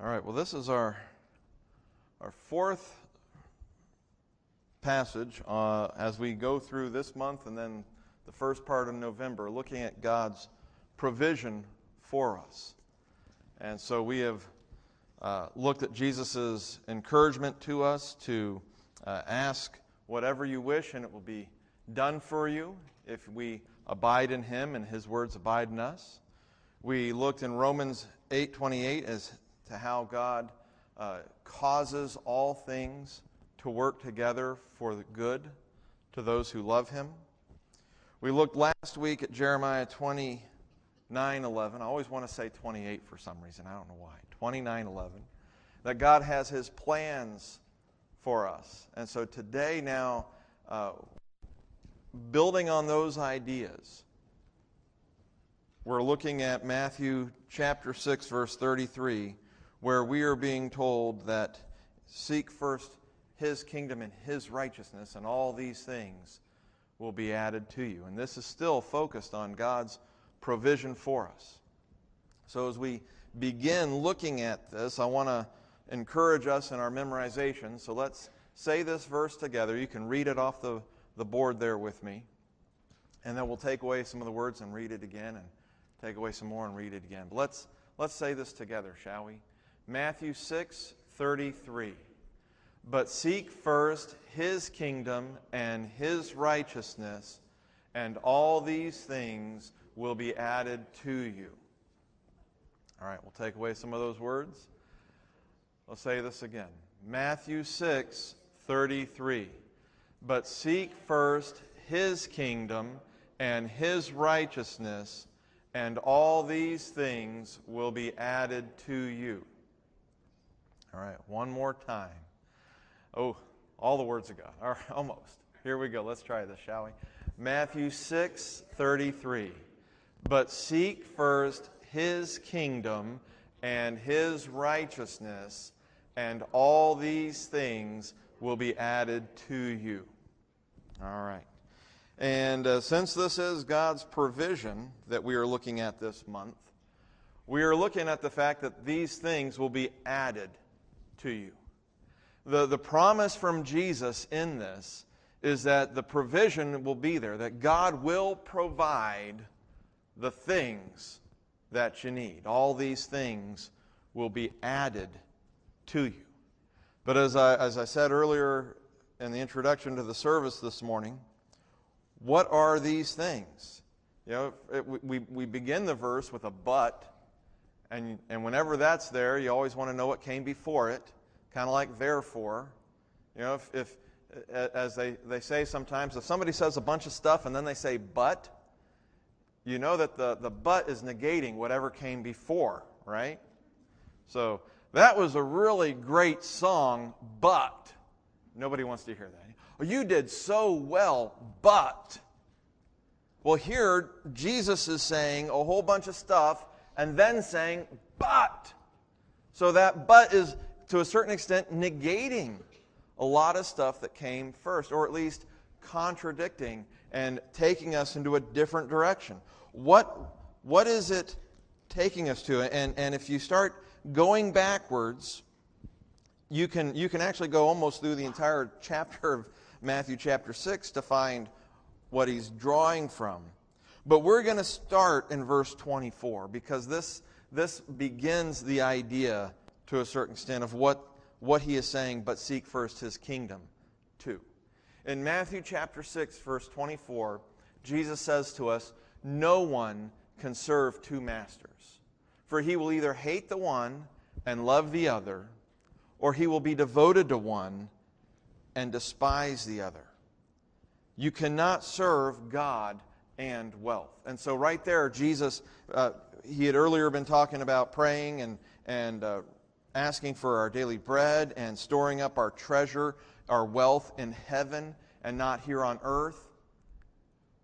All right, well, this is our, our fourth passage uh, as we go through this month and then the first part of November, looking at God's provision for us. And so we have uh, looked at Jesus' encouragement to us to uh, ask whatever you wish and it will be done for you if we abide in him and his words abide in us. We looked in Romans 8:28 as to how God uh, causes all things to work together for the good to those who love him. We looked last week at Jeremiah 29 11. I always want to say 28 for some reason. I don't know why. 29 11. That God has his plans for us. And so today, now, uh, building on those ideas, we're looking at Matthew chapter 6, verse 33 where we are being told that seek first his kingdom and his righteousness, and all these things will be added to you. And this is still focused on God's provision for us. So as we begin looking at this, I want to encourage us in our memorization. So let's say this verse together. You can read it off the, the board there with me. And then we'll take away some of the words and read it again, and take away some more and read it again. But let's, let's say this together, shall we? Matthew 6 33. But seek first his kingdom and his righteousness, and all these things will be added to you. All right, we'll take away some of those words. Let's say this again. Matthew 6 33. But seek first his kingdom and his righteousness, and all these things will be added to you. All right, one more time. Oh, all the words of God. All right, almost. Here we go. Let's try this, shall we? Matthew 6 33. But seek first his kingdom and his righteousness, and all these things will be added to you. All right. And uh, since this is God's provision that we are looking at this month, we are looking at the fact that these things will be added to you. The, the promise from Jesus in this is that the provision will be there, that God will provide the things that you need. All these things will be added to you. But as I, as I said earlier in the introduction to the service this morning, what are these things? You know, it, we, we begin the verse with a but, and, and whenever that's there, you always want to know what came before it, kind of like therefore. You know, if, if as they, they say sometimes, if somebody says a bunch of stuff and then they say but, you know that the, the but is negating whatever came before, right? So that was a really great song, but nobody wants to hear that. Oh, you did so well, but. Well, here, Jesus is saying a whole bunch of stuff and then saying, but. So that but is, to a certain extent, negating a lot of stuff that came first, or at least contradicting and taking us into a different direction. What, what is it taking us to? And, and if you start going backwards, you can, you can actually go almost through the entire chapter of Matthew chapter 6 to find what he's drawing from. But we're going to start in verse 24 because this, this begins the idea to a certain extent of what, what he is saying, but seek first his kingdom too. In Matthew chapter 6, verse 24, Jesus says to us, No one can serve two masters, for he will either hate the one and love the other, or he will be devoted to one and despise the other. You cannot serve God and wealth. And so, right there, Jesus, uh, he had earlier been talking about praying and, and uh, asking for our daily bread and storing up our treasure, our wealth in heaven and not here on earth.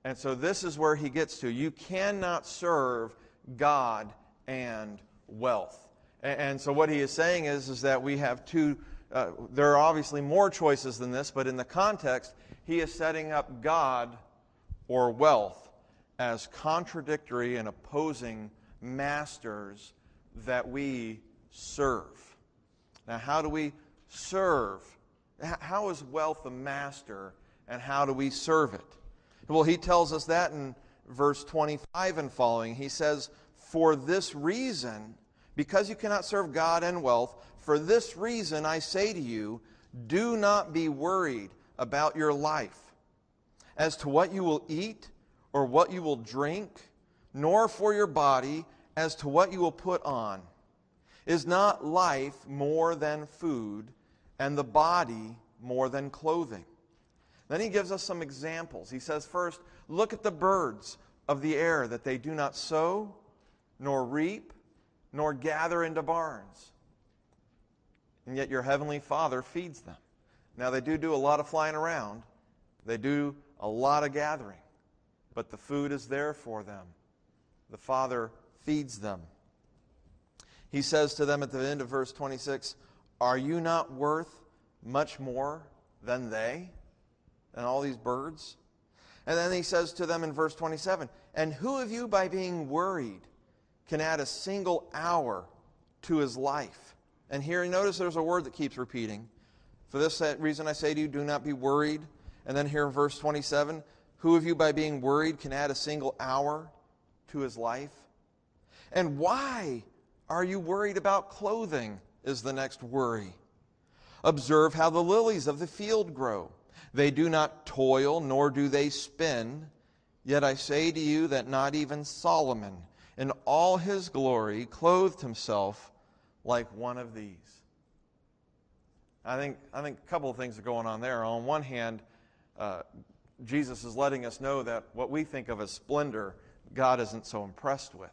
And so, this is where he gets to. You cannot serve God and wealth. And, and so, what he is saying is, is that we have two uh, there are obviously more choices than this, but in the context, he is setting up God or wealth as contradictory and opposing masters that we serve. Now, how do we serve? How is wealth a master, and how do we serve it? Well, he tells us that in verse 25 and following. He says, For this reason, because you cannot serve God and wealth, for this reason I say to you, do not be worried about your life as to what you will eat or what you will drink, nor for your body as to what you will put on. Is not life more than food, and the body more than clothing? Then he gives us some examples. He says, first, look at the birds of the air, that they do not sow, nor reap, nor gather into barns. And yet your heavenly Father feeds them. Now, they do do a lot of flying around, they do a lot of gathering, but the food is there for them. The Father feeds them. He says to them at the end of verse 26 Are you not worth much more than they, and all these birds? And then he says to them in verse 27 And who of you, by being worried, can add a single hour to his life? And here, notice there's a word that keeps repeating. For this reason, I say to you, do not be worried. And then here in verse 27 Who of you, by being worried, can add a single hour to his life? And why are you worried about clothing? Is the next worry. Observe how the lilies of the field grow. They do not toil, nor do they spin. Yet I say to you that not even Solomon, in all his glory, clothed himself like one of these. I think, I think a couple of things are going on there. On one hand, uh, Jesus is letting us know that what we think of as splendor, God isn't so impressed with.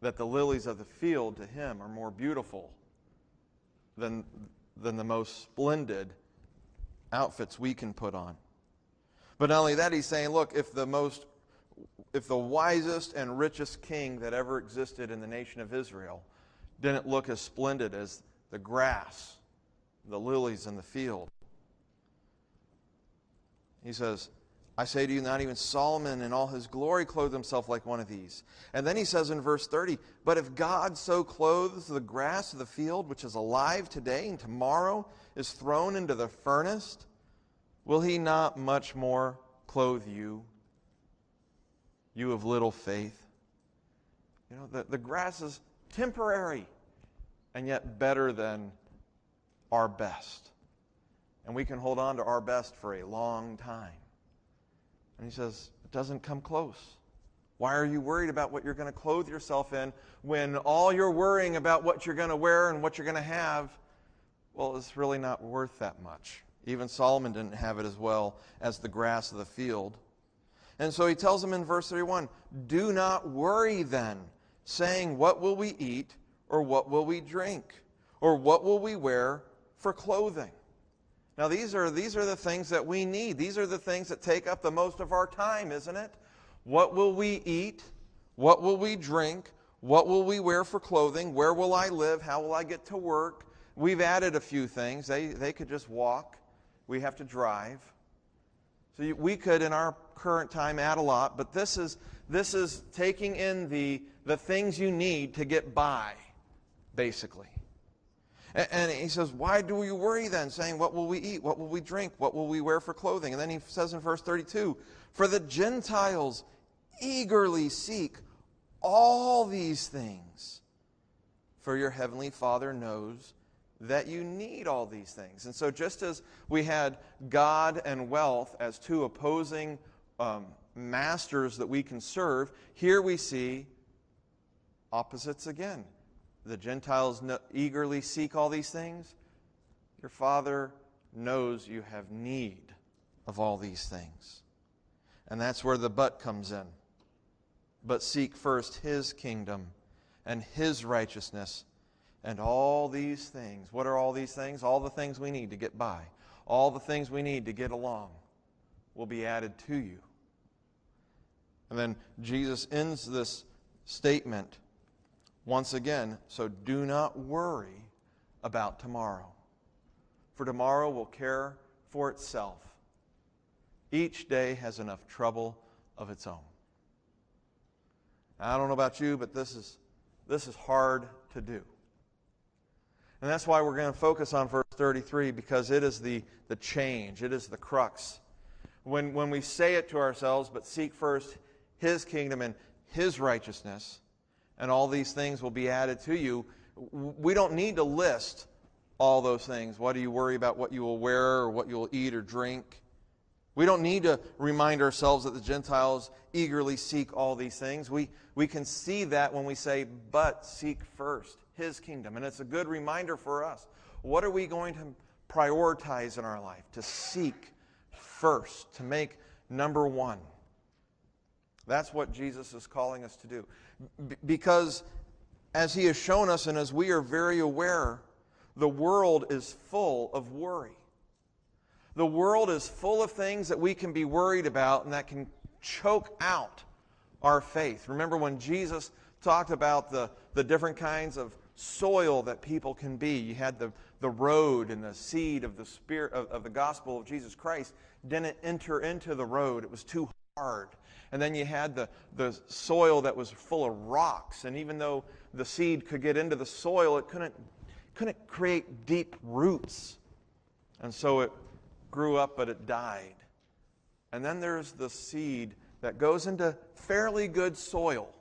That the lilies of the field to him are more beautiful than, than the most splendid outfits we can put on. But not only that, he's saying, look, if the most, if the wisest and richest king that ever existed in the nation of Israel didn't look as splendid as the grass, the lilies in the field, he says, I say to you, not even Solomon in all his glory clothed himself like one of these. And then he says in verse 30, But if God so clothes the grass of the field, which is alive today and tomorrow is thrown into the furnace, will he not much more clothe you, you of little faith? You know, the, the grass is temporary and yet better than our best and we can hold on to our best for a long time. And he says, it doesn't come close. Why are you worried about what you're going to clothe yourself in when all you're worrying about what you're going to wear and what you're going to have, well, it's really not worth that much. Even Solomon didn't have it as well as the grass of the field. And so he tells them in verse 31 Do not worry then, saying, What will we eat, or what will we drink, or what will we wear for clothing? Now, these are, these are the things that we need. These are the things that take up the most of our time, isn't it? What will we eat? What will we drink? What will we wear for clothing? Where will I live? How will I get to work? We've added a few things. They, they could just walk, we have to drive. So we could, in our current time, add a lot, but this is, this is taking in the, the things you need to get by, basically. And he says, Why do you worry then, saying, What will we eat? What will we drink? What will we wear for clothing? And then he says in verse 32 For the Gentiles eagerly seek all these things, for your heavenly Father knows that you need all these things. And so, just as we had God and wealth as two opposing um, masters that we can serve, here we see opposites again the Gentiles eagerly seek all these things, your Father knows you have need of all these things. And that's where the but comes in. But seek first His kingdom and His righteousness, and all these things. What are all these things? All the things we need to get by, all the things we need to get along will be added to you. And then Jesus ends this statement once again, so do not worry about tomorrow, for tomorrow will care for itself. Each day has enough trouble of its own. I don't know about you, but this is, this is hard to do. And that's why we're going to focus on verse 33 because it is the, the change, it is the crux. When, when we say it to ourselves, but seek first His kingdom and His righteousness, and all these things will be added to you, we don't need to list all those things. Why do you worry about what you will wear or what you will eat or drink? We don't need to remind ourselves that the Gentiles eagerly seek all these things. We, we can see that when we say, but seek first his kingdom. And it's a good reminder for us. What are we going to prioritize in our life? To seek first, to make number one. That's what Jesus is calling us to do. Because as he has shown us, and as we are very aware, the world is full of worry. The world is full of things that we can be worried about and that can choke out our faith. Remember when Jesus talked about the, the different kinds of soil that people can be. You had the, the road and the seed of the spirit of, of the gospel of Jesus Christ didn't enter into the road. It was too hard. And then you had the, the soil that was full of rocks. And even though the seed could get into the soil, it couldn't, couldn't create deep roots. And so it grew up, but it died. And then there's the seed that goes into fairly good soil.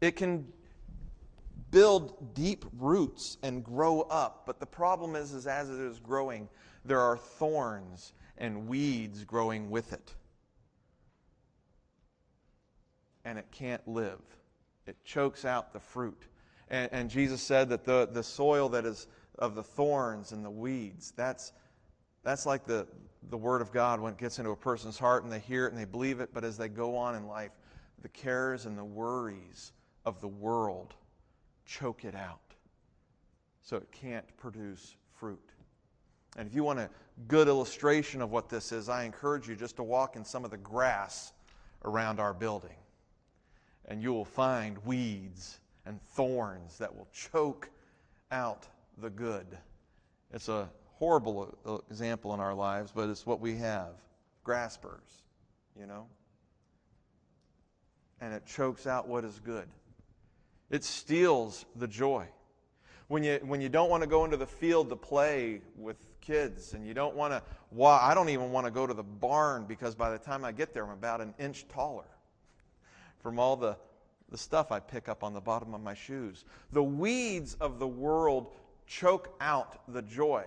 It can build deep roots and grow up, but the problem is, is as it is growing, there are thorns and weeds growing with it. And it can't live. It chokes out the fruit. And, and Jesus said that the, the soil that is of the thorns and the weeds, that's that's like the, the Word of God when it gets into a person's heart and they hear it and they believe it, but as they go on in life, the cares and the worries of the world choke it out. So it can't produce fruit. And if you want a good illustration of what this is, I encourage you just to walk in some of the grass around our building. And you will find weeds and thorns that will choke out the good. It's a horrible uh, example in our lives, but it's what we have graspers, you know? And it chokes out what is good. It steals the joy. When you, when you don't want to go into the field to play with kids and you don't want to, well, I don't even want to go to the barn because by the time I get there, I'm about an inch taller from all the, the stuff I pick up on the bottom of my shoes. The weeds of the world choke out the joy.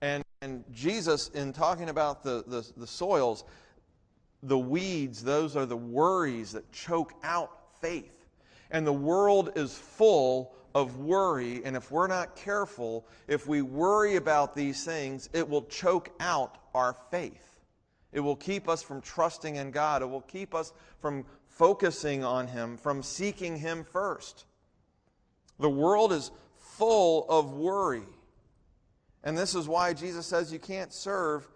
And, and Jesus, in talking about the, the, the soils, the weeds, those are the worries that choke out faith. And the world is full of worry. And if we're not careful, if we worry about these things, it will choke out our faith. It will keep us from trusting in God. It will keep us from focusing on Him, from seeking Him first. The world is full of worry. And this is why Jesus says you can't serve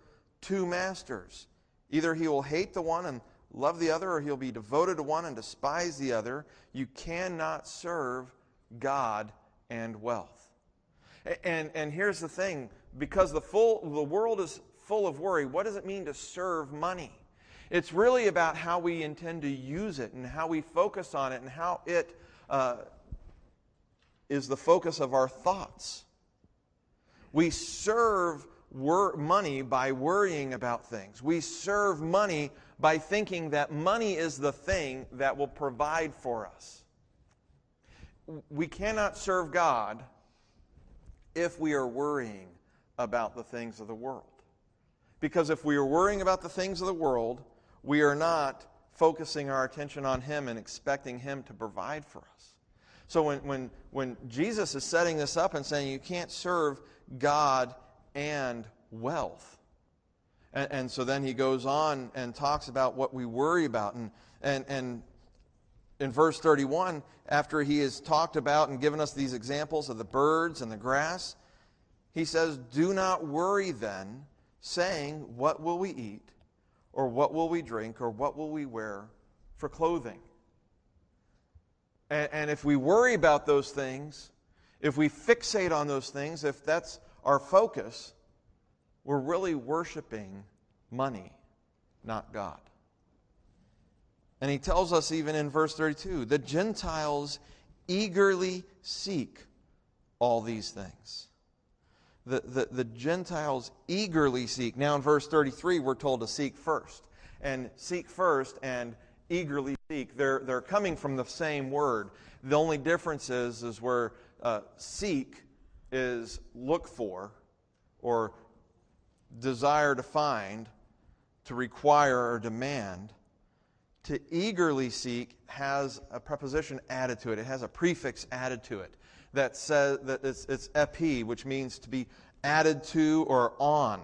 two masters. Either he will hate the one and love the other, or he'll be devoted to one and despise the other. You cannot serve God and wealth. And, and here's the thing because the, full, the world is full of worry, what does it mean to serve money? It's really about how we intend to use it and how we focus on it and how it uh, is the focus of our thoughts. We serve wor- money by worrying about things. We serve money by thinking that money is the thing that will provide for us. We cannot serve God if we are worrying about the things of the world. Because if we are worrying about the things of the world, we are not focusing our attention on Him and expecting Him to provide for us. So when, when, when Jesus is setting this up and saying you can't serve God and wealth. And, and, so then he goes on and talks about what we worry about. And, and, and in verse 31, after he has talked about and given us these examples of the birds and the grass, he says, Do not worry then, saying, What will we eat? Or what will we drink? Or what will we wear for clothing? And, and if we worry about those things, if we fixate on those things, if that's our focus, we're really worshiping money, not God. And he tells us even in verse 32 the Gentiles eagerly seek all these things. The, the, the Gentiles eagerly seek. Now, in verse 33, we're told to seek first. And seek first and eagerly seek, they're, they're coming from the same word. The only difference is, is where uh, seek is look for or desire to find, to require or demand. To eagerly seek has a preposition added to it, it has a prefix added to it that says that it's, it's epi, which means to be added to or on,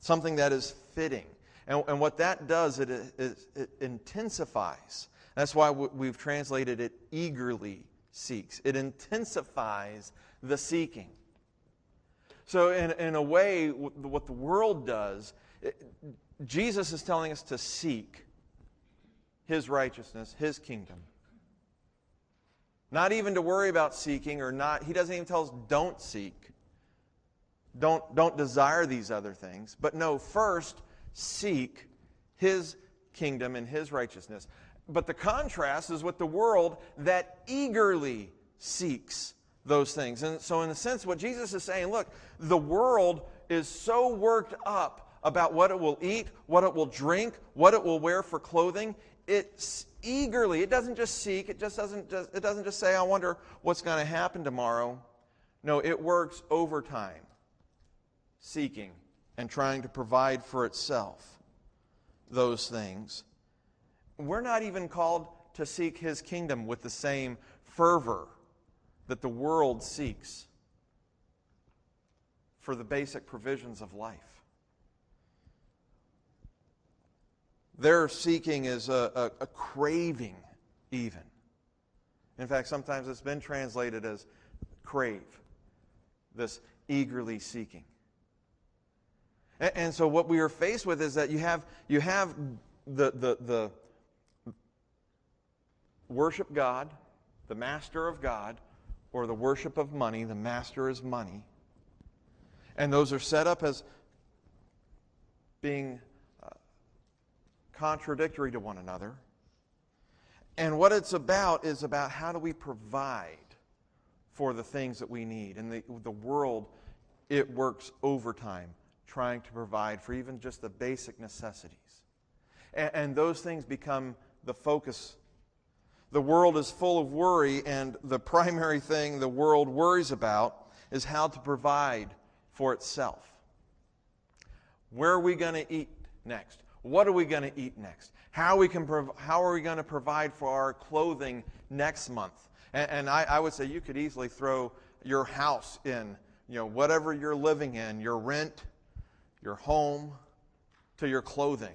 something that is fitting. And, and what that does, it, it, it intensifies. That's why we've translated it eagerly seeks. It intensifies the seeking. So, in, in a way, what the world does, it, Jesus is telling us to seek his righteousness, his kingdom. Not even to worry about seeking or not. He doesn't even tell us don't seek. Don't, don't desire these other things. But no, first seek his kingdom and his righteousness. But the contrast is with the world that eagerly seeks those things. And so, in a sense, what Jesus is saying look, the world is so worked up about what it will eat, what it will drink, what it will wear for clothing. It's eagerly. It doesn't just seek. It just doesn't. Just, it doesn't just say, "I wonder what's going to happen tomorrow." No, it works overtime, seeking and trying to provide for itself those things. We're not even called to seek His kingdom with the same fervor that the world seeks for the basic provisions of life. Their seeking is a, a, a craving, even. In fact, sometimes it's been translated as crave, this eagerly seeking. And, and, so what we are faced with is that you have, you have the, the, the worship God, the master of God, or the worship of money, the master is money. And those are set up as being contradictory to one another. And what it's about is about how do we provide for the things that we need. And the, the world, it works overtime trying to provide for even just the basic necessities. And, and those things become the focus. The world is full of worry, and the primary thing the world worries about is how to provide for itself. Where are we going to eat next? What are we going to eat next? How, we can prov- how are we going to provide for our clothing next month? And, and I, I would say you could easily throw your house in, you know, whatever you're living in, your rent, your home, to your clothing,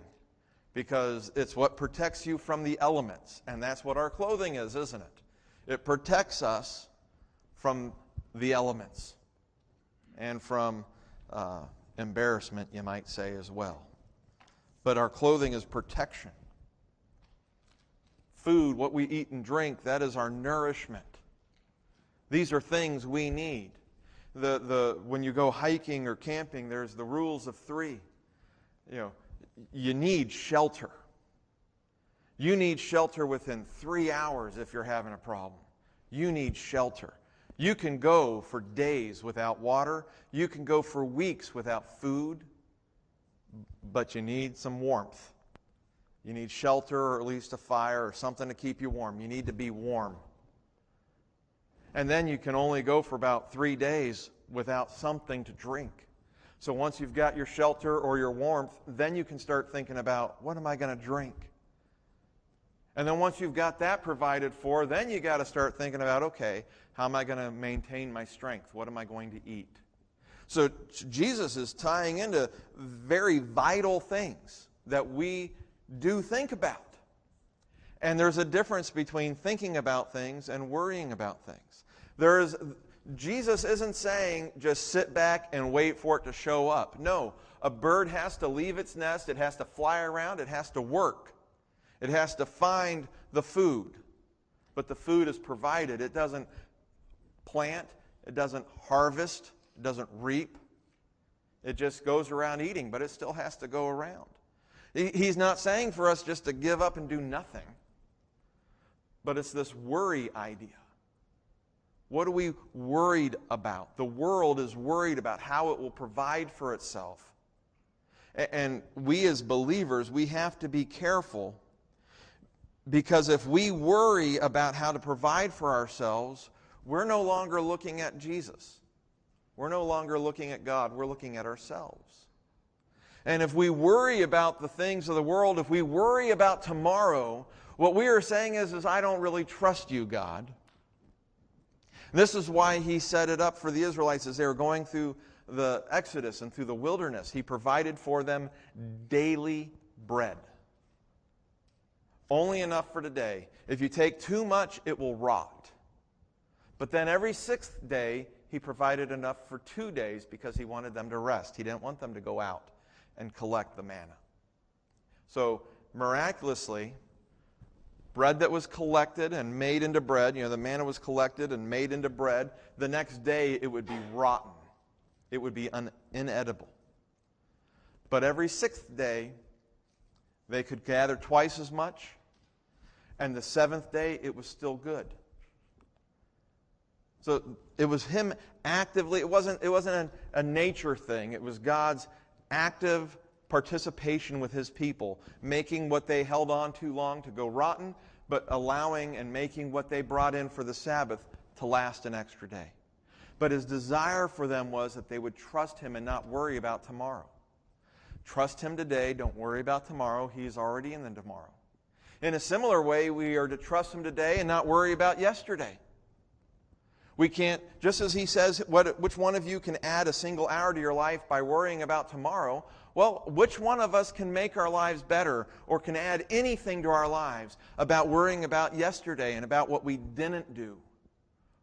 because it's what protects you from the elements. And that's what our clothing is, isn't it? It protects us from the elements and from uh, embarrassment, you might say, as well but our clothing is protection. Food, what we eat and drink, that is our nourishment. These are things we need. The, the, when you go hiking or camping, there's the rules of three. You know, you need shelter. You need shelter within three hours if you're having a problem. You need shelter. You can go for days without water. You can go for weeks without food but you need some warmth. You need shelter or at least a fire or something to keep you warm. You need to be warm. And then you can only go for about three days without something to drink. So once you've got your shelter or your warmth, then you can start thinking about what am I going to drink? And then once you've got that provided for, then you got to start thinking about okay, how am I going to maintain my strength? What am I going to eat? So Jesus is tying into very vital things that we do think about. And there's a difference between thinking about things and worrying about things. There's Jesus isn't saying just sit back and wait for it to show up. No, a bird has to leave its nest, it has to fly around, it has to work. It has to find the food. But the food is provided. It doesn't plant, it doesn't harvest, it doesn't reap. It just goes around eating, but it still has to go around. He's not saying for us just to give up and do nothing, but it's this worry idea. What are we worried about? The world is worried about how it will provide for itself. And we as believers, we have to be careful because if we worry about how to provide for ourselves, we're no longer looking at Jesus. We're no longer looking at God. We're looking at ourselves. And if we worry about the things of the world, if we worry about tomorrow, what we are saying is, is I don't really trust you, God. This is why he set it up for the Israelites as they were going through the Exodus and through the wilderness. He provided for them daily bread. Only enough for today. If you take too much, it will rot. But then every sixth day, he provided enough for two days because he wanted them to rest. He didn't want them to go out and collect the manna. So, miraculously, bread that was collected and made into bread, you know, the manna was collected and made into bread, the next day it would be rotten. It would be un- inedible. But every sixth day, they could gather twice as much, and the seventh day, it was still good. So it was him actively, it wasn't, it wasn't a, a nature thing, it was God's active participation with his people, making what they held on too long to go rotten, but allowing and making what they brought in for the Sabbath to last an extra day. But his desire for them was that they would trust him and not worry about tomorrow. Trust him today, don't worry about tomorrow. He's already in the tomorrow. In a similar way, we are to trust him today and not worry about yesterday. We can't, just as he says, what, which one of you can add a single hour to your life by worrying about tomorrow? Well, which one of us can make our lives better or can add anything to our lives about worrying about yesterday and about what we didn't do,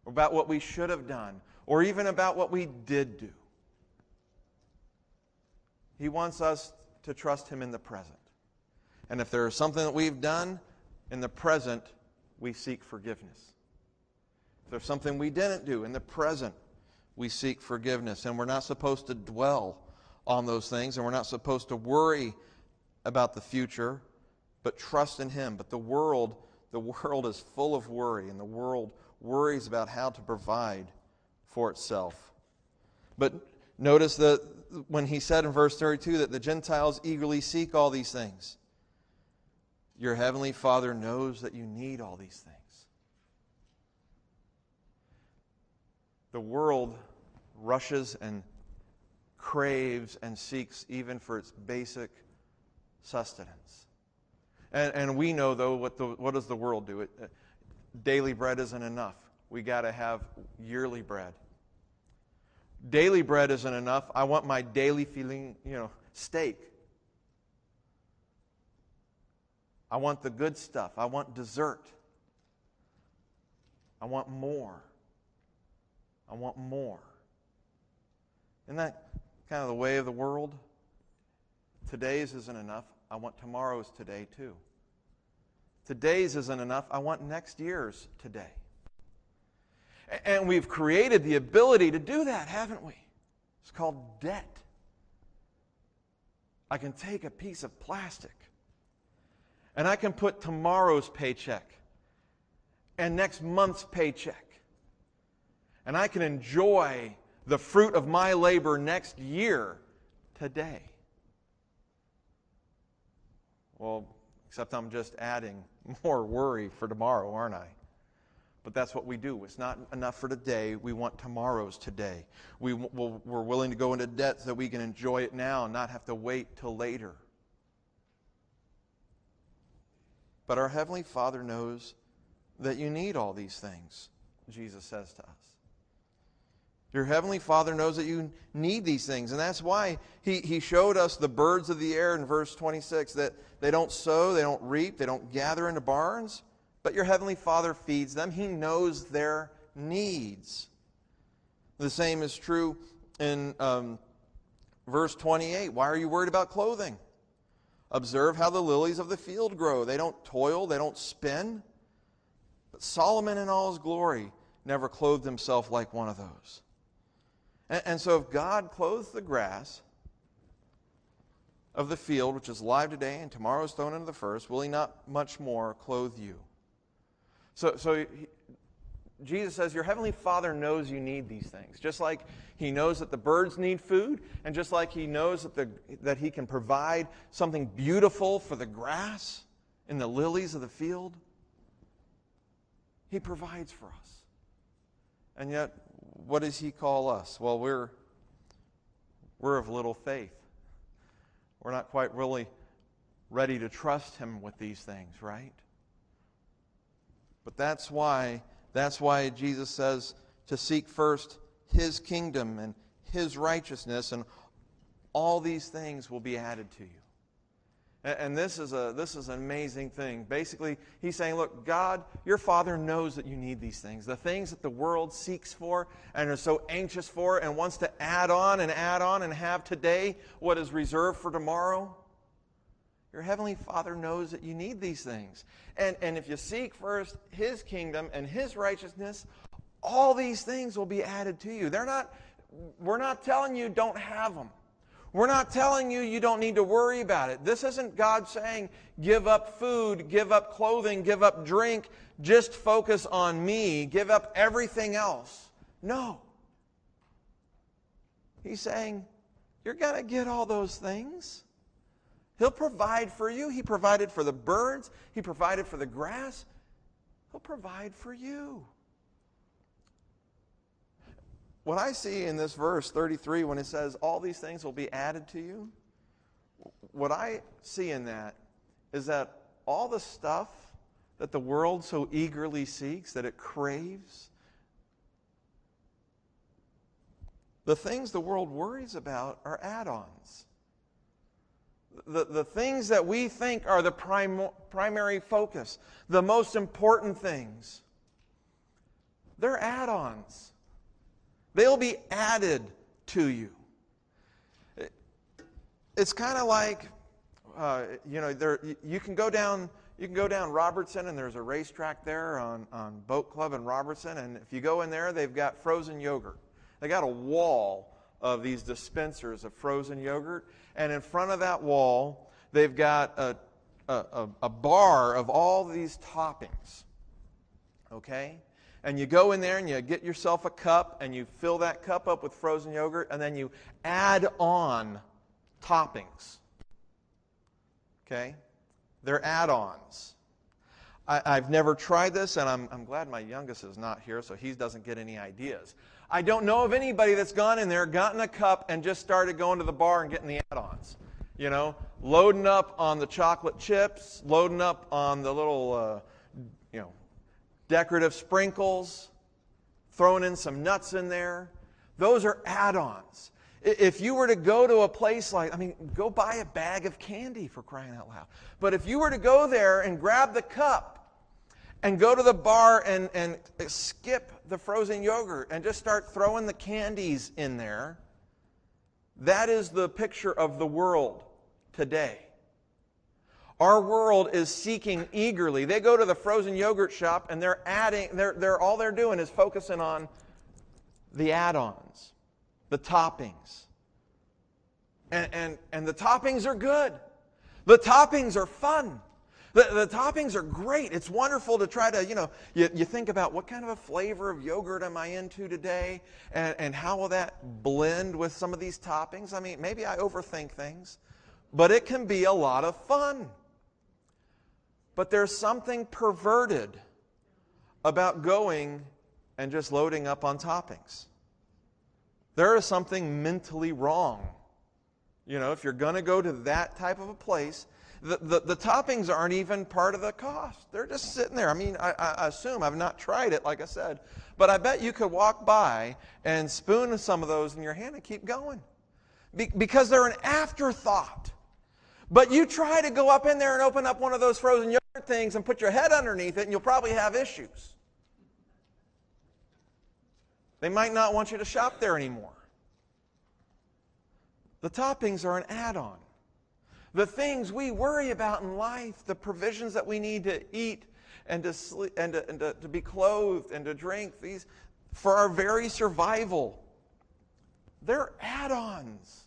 or about what we should have done, or even about what we did do? He wants us to trust him in the present. And if there is something that we've done in the present, we seek forgiveness. There's something we didn't do in the present, we seek forgiveness. And we're not supposed to dwell on those things, and we're not supposed to worry about the future, but trust in Him. But the world, the world is full of worry, and the world worries about how to provide for itself. But notice that when he said in verse 32 that the Gentiles eagerly seek all these things, your heavenly Father knows that you need all these things. The world rushes and craves and seeks even for its basic sustenance. And, and we know, though, what, the, what does the world do? It, uh, daily bread isn't enough. We got to have yearly bread. Daily bread isn't enough. I want my daily feeling, you know, steak. I want the good stuff. I want dessert. I want more. I want more. Isn't that kind of the way of the world? Today's isn't enough. I want tomorrow's today too. Today's isn't enough. I want next year's today. And we've created the ability to do that, haven't we? It's called debt. I can take a piece of plastic and I can put tomorrow's paycheck and next month's paycheck and I can enjoy the fruit of my labor next year today. Well, except I'm just adding more worry for tomorrow, aren't I? But that's what we do. It's not enough for today. We want tomorrow's today. We, we're willing to go into debt so that we can enjoy it now and not have to wait till later. But our Heavenly Father knows that you need all these things, Jesus says to us. Your Heavenly Father knows that you need these things. And that's why he, he showed us the birds of the air in verse 26 that they don't sow, they don't reap, they don't gather into barns, but your Heavenly Father feeds them. He knows their needs. The same is true in um, verse 28. Why are you worried about clothing? Observe how the lilies of the field grow. They don't toil, they don't spin. But Solomon in all his glory never clothed himself like one of those. And, and so if God clothes the grass of the field, which is alive today and tomorrow is thrown into the first, will he not much more clothe you? So, so Jesus says, Your heavenly Father knows you need these things. Just like He knows that the birds need food, and just like He knows that, the, that He can provide something beautiful for the grass and the lilies of the field, He provides for us. And yet, what does He call us? Well, we're, we're of little faith. We're not quite really ready to trust Him with these things, right? But that's why that's why Jesus says to seek first his kingdom and his righteousness, and all these things will be added to you. And this is, a, this is an amazing thing. Basically, he's saying, Look, God, your Father knows that you need these things. The things that the world seeks for and are so anxious for and wants to add on and add on and have today what is reserved for tomorrow. Your Heavenly Father knows that you need these things. And, and if you seek first His kingdom and His righteousness, all these things will be added to you. They're not, we're not telling you don't have them. We're not telling you you don't need to worry about it. This isn't God saying give up food, give up clothing, give up drink, just focus on me, give up everything else. No. He's saying you're going to get all those things. He'll provide for you. He provided for the birds, He provided for the grass. He'll provide for you. What I see in this verse 33, when it says, All these things will be added to you, what I see in that is that all the stuff that the world so eagerly seeks, that it craves, the things the world worries about are add ons the, the things that we think are the prim- primary focus, the most important things, they're add ons. They'll be added to you. It's kind of like, uh, you know, there, you can go down. You can go down Robertson, and there's a racetrack there on, on Boat Club in Robertson. And if you go in there, they've got frozen yogurt. They got a wall of these dispensers of frozen yogurt. And in front of that wall, they've got a, a, a bar of all these toppings. Okay? And you go in there and you get yourself a cup and you fill that cup up with frozen yogurt and then you add on toppings. Okay? They're add ons. I've never tried this, and I'm, I'm glad my youngest is not here so he doesn't get any ideas. I don't know of anybody that's gone in there, gotten a cup, and just started going to the bar and getting the add ons. You know, loading up on the chocolate chips, loading up on the little, uh, you know, decorative sprinkles, throwing in some nuts in there. Those are add ons. If you were to go to a place like, I mean, go buy a bag of candy for crying out loud. But if you were to go there and grab the cup and go to the bar and, and skip the frozen yogurt and just start throwing the candies in there. That is the picture of the world today. Our world is seeking eagerly. They go to the frozen yogurt shop and they're adding, they're, they're, all they're doing is focusing on the add ons, the toppings. And, and, and the toppings are good, the toppings are fun. The, the toppings are great. It's wonderful to try to, you know, you, you think about what kind of a flavor of yogurt am I into today and, and how will that blend with some of these toppings. I mean, maybe I overthink things, but it can be a lot of fun. But there's something perverted about going and just loading up on toppings. There is something mentally wrong. You know, if you're going to go to that type of a place, the, the, the, toppings aren't even part of the cost. They're just sitting there. I mean, I, I, assume, I've not tried it, like I said, but I bet you could walk by and spoon some of those in your hand and keep going Be, because they're an afterthought. But you try to go up in there and open up one of those frozen things and put your head underneath it, and you'll probably have issues. They might not want you to shop there anymore. The toppings are an add on the things we worry about in life, the provisions that we need to eat and to sleep and to, and to, to be clothed and to drink, these for our very survival. They're add-ons.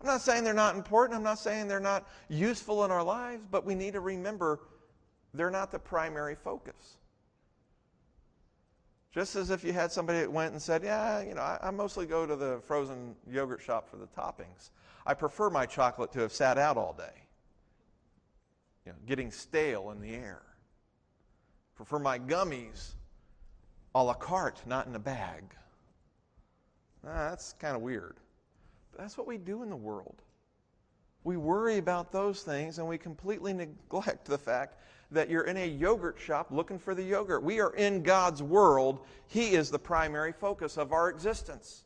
I'm not saying they're not important. I'm not saying they're not useful in our lives, but we need to remember they're not the primary focus. Just as if you had somebody that went and said, Yeah, you know, I, I mostly go to the frozen yogurt shop for the toppings. I prefer my chocolate to have sat out all day, you know, getting stale in the air. Prefer my gummies a la carte, not in a bag. Ah, that's kind of weird. That's what we do in the world. We worry about those things and we completely neglect the fact that you're in a yogurt shop looking for the yogurt. We are in God's world. He is the primary focus of our existence.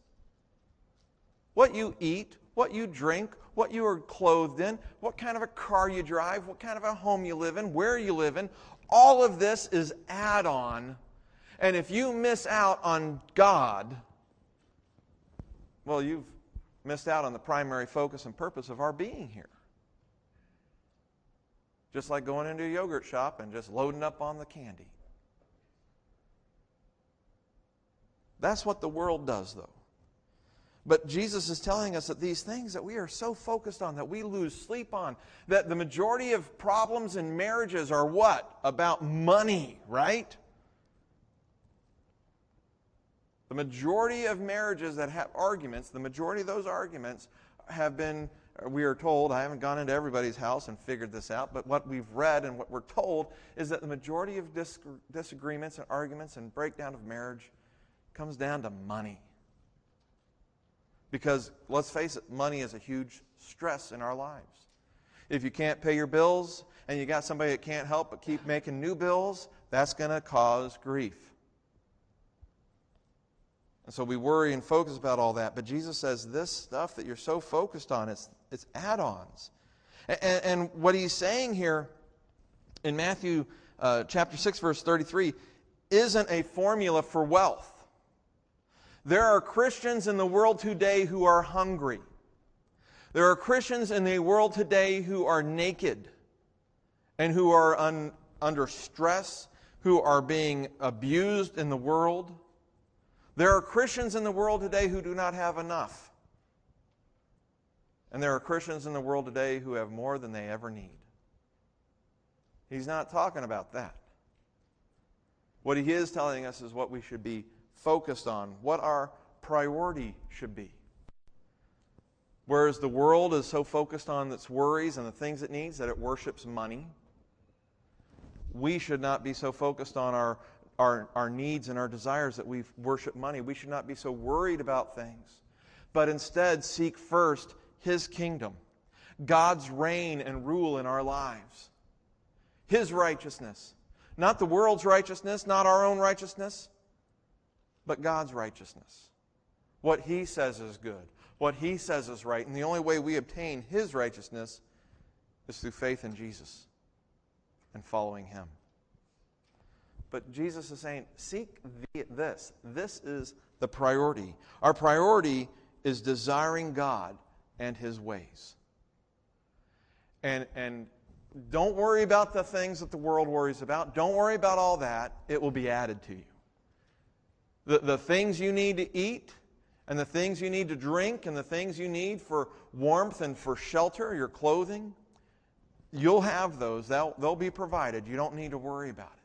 What you eat, what you drink, what you are clothed in, what kind of a car you drive, what kind of a home you live in, where you live in, all of this is add on. And if you miss out on God, well, you've missed out on the primary focus and purpose of our being here. Just like going into a yogurt shop and just loading up on the candy. That's what the world does, though. But Jesus is telling us that these things that we are so focused on, that we lose sleep on, that the majority of problems in marriages are what? About money, right? The majority of marriages that have arguments, the majority of those arguments have been, we are told, I haven't gone into everybody's house and figured this out, but what we've read and what we're told is that the majority of dis- disagreements and arguments and breakdown of marriage comes down to money. Because let's face it, money is a huge stress in our lives. If you can't pay your bills and you got somebody that can't help but keep making new bills, that's going to cause grief. And so we worry and focus about all that. But Jesus says this stuff that you're so focused on, it's, it's add ons. And, and, what he's saying here in Matthew uh, chapter 6, verse 33, isn't a formula for wealth. There are Christians in the world today who are hungry. There are Christians in the world today who are naked and who are un, under stress, who are being abused in the world. There are Christians in the world today who do not have enough. And there are Christians in the world today who have more than they ever need. He's not talking about that. What he is telling us is what we should be focused on, what our priority should be. Whereas the world is so focused on its worries and the things it needs that it worships money, we should not be so focused on our our, our needs and our desires that we worship money. We should not be so worried about things, but instead seek first His kingdom, God's reign and rule in our lives, His righteousness. Not the world's righteousness, not our own righteousness, but God's righteousness. What He says is good, what He says is right. And the only way we obtain His righteousness is through faith in Jesus and following Him. But Jesus is saying, seek this. This is the priority. Our priority is desiring God and His ways. And, and don't worry about the things that the world worries about. Don't worry about all that. It will be added to you. The, the things you need to eat, and the things you need to drink, and the things you need for warmth and for shelter, your clothing, you'll have those. They'll, they'll be provided. You don't need to worry about it.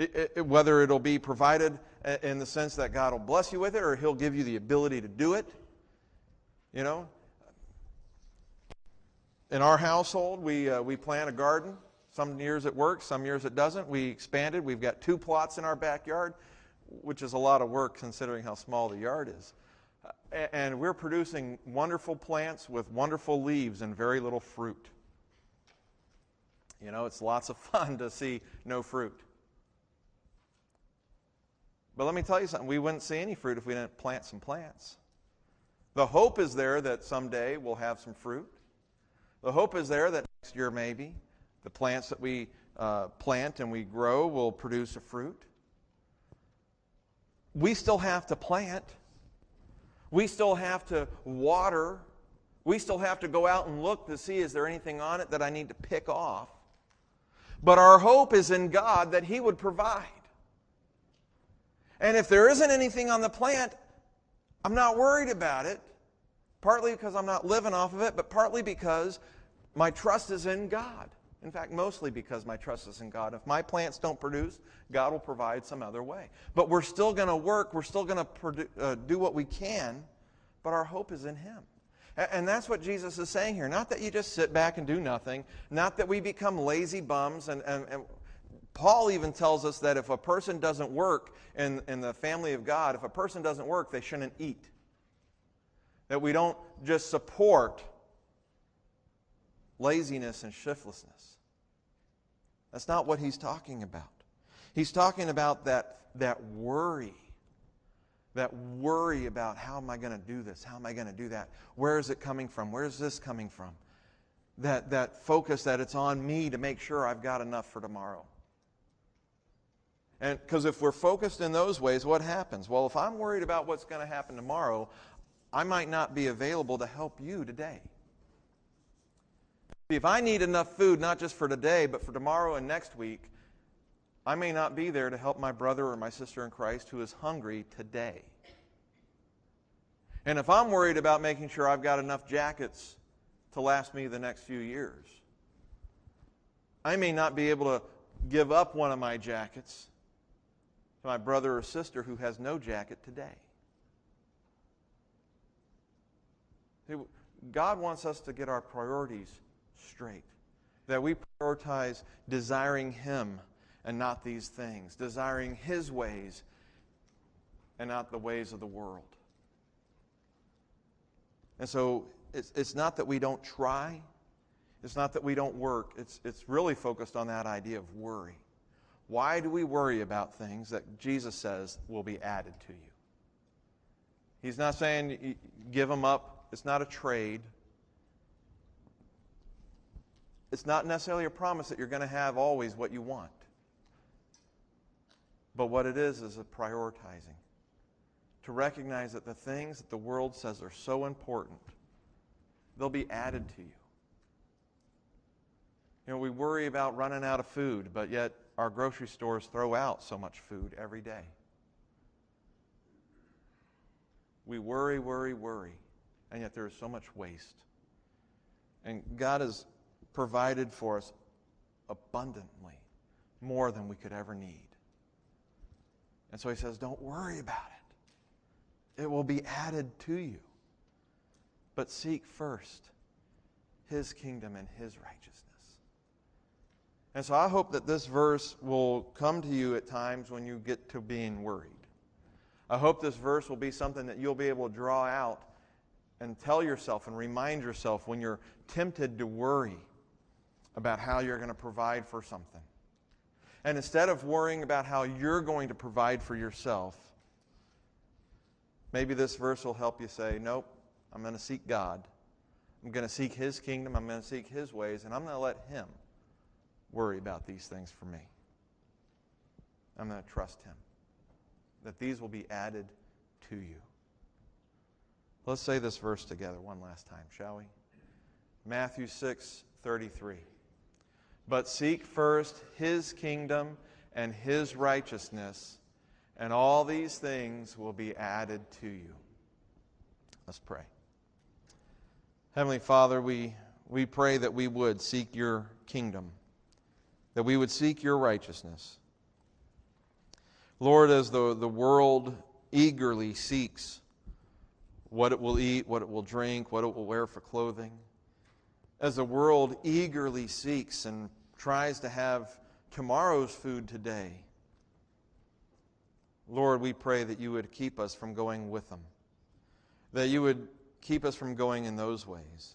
It, it, whether it'll be provided in the sense that God will bless you with it or He'll give you the ability to do it. You know, in our household, we, uh, we plant a garden. Some years it works, some years it doesn't. We expanded. We've got two plots in our backyard, which is a lot of work considering how small the yard is. Uh, and we're producing wonderful plants with wonderful leaves and very little fruit. You know, it's lots of fun to see no fruit. But let me tell you something we wouldn't see any fruit if we didn't plant some plants. The hope is there that someday we'll have some fruit. The hope is there that next year, maybe, the plants that we uh, plant and we grow will produce a fruit. We still have to plant. We still have to water. We still have to go out and look to see is there anything on it that I need to pick off. But our hope is in God that He would provide. And if there isn't anything on the plant, I'm not worried about it. Partly because I'm not living off of it, but partly because my trust is in God. In fact, mostly because my trust is in God. If my plants don't produce, God will provide some other way. But we're still going to work, we're still going to uh, do what we can, but our hope is in Him. And that's what Jesus is saying here. Not that you just sit back and do nothing, not that we become lazy bums. And, and, and Paul even tells us that if a person doesn't work in, in the family of God, if a person doesn't work, they shouldn't eat. That we don't just support laziness and shiftlessness. That's not what he's talking about. He's talking about that, that worry. That worry about how am I going to do this? How am I going to do that? Where is it coming from? Where is this coming from? That, that focus that it's on me to make sure I've got enough for tomorrow. And because if we're focused in those ways, what happens? Well, if I'm worried about what's going to happen tomorrow, I might not be available to help you today. If I need enough food, not just for today, but for tomorrow and next week, I may not be there to help my brother or my sister in Christ who is hungry today. And if I'm worried about making sure I've got enough jackets to last me the next few years, I may not be able to give up one of my jackets to my brother or sister who has no jacket today. God wants us to get our priorities straight. That we prioritize desiring Him and not these things, desiring His ways and not the ways of the world. And so it's, it's not that we don't try, it's not that we don't work, it's, it's really focused on that idea of worry. Why do we worry about things that Jesus says will be added to you? He's not saying give them up, it's not a trade it's not necessarily a promise that you're going to have always what you want. But what it is is a prioritizing. To recognize that the things that the world says are so important, they'll be added to you. You know, we worry about running out of food, but yet our grocery stores throw out so much food every day. We worry, worry, worry, and yet there is so much waste. And God has provided for us abundantly, more than we could ever need. And so he says, Don't worry about it, it will be added to you. But seek first his kingdom and his righteousness. And so I hope that this verse will come to you at times when you get to being worried. I hope this verse will be something that you'll be able to draw out and tell yourself and remind yourself when you're tempted to worry about how you're going to provide for something. And instead of worrying about how you're going to provide for yourself, maybe this verse will help you say, Nope, I'm going to seek God. I'm going to seek His kingdom. I'm going to seek His ways, and I'm going to let Him worry about these things for me. I'm going to trust Him that these will be added to you. Let's say this verse together one last time, shall we? Matthew 6 33. But seek first his kingdom and his righteousness, and all these things will be added to you. Let's pray. Heavenly Father, we, we pray that we would seek your kingdom, that we would seek your righteousness. Lord, as the, the world eagerly seeks what it will eat, what it will drink, what it will wear for clothing, as the world eagerly seeks and tries to have tomorrow's food today. Lord, we pray that you would keep us from going with them, that you would keep us from going in those ways,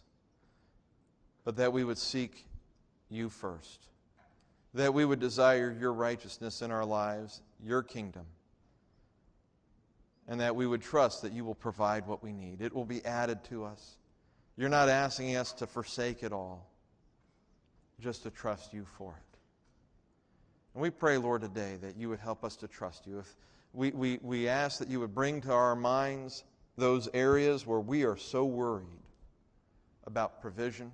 but that we would seek you first, that we would desire your righteousness in our lives, your kingdom, and that we would trust that you will provide what we need. It will be added to us. You're not asking us to forsake it all just to trust you for it. And we pray, Lord, today that you would help us to trust you. If we, we, we ask that you would bring to our minds those areas where we are so worried about provision,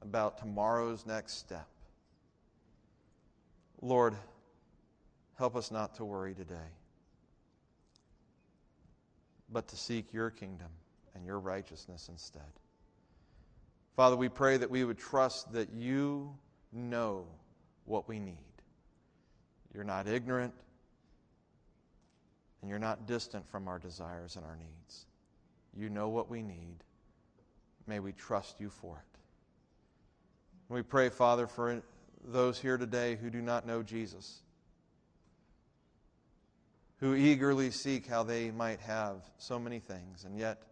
about tomorrow's next step. Lord, help us not to worry today, but to seek your kingdom and your righteousness instead. Father, we pray that we would trust that you know what we need. You're not ignorant, and you're not distant from our desires and our needs. You know what we need. May we trust you for it. We pray, Father, for those here today who do not know Jesus, who eagerly seek how they might have so many things, and yet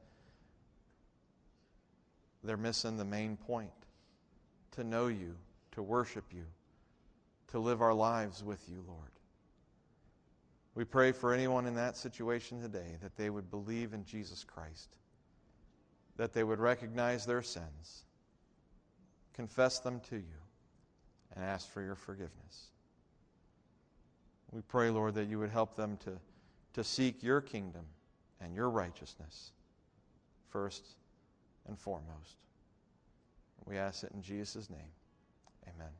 they're missing the main point to know you, to worship you, to live our lives with you, Lord. We pray for anyone in that situation today that they would believe in Jesus Christ, that they would recognize their sins, confess them to you, and ask for your forgiveness. We pray, Lord, that you would help them to, to seek your kingdom and your righteousness first and foremost. We ask it in Jesus' name. Amen.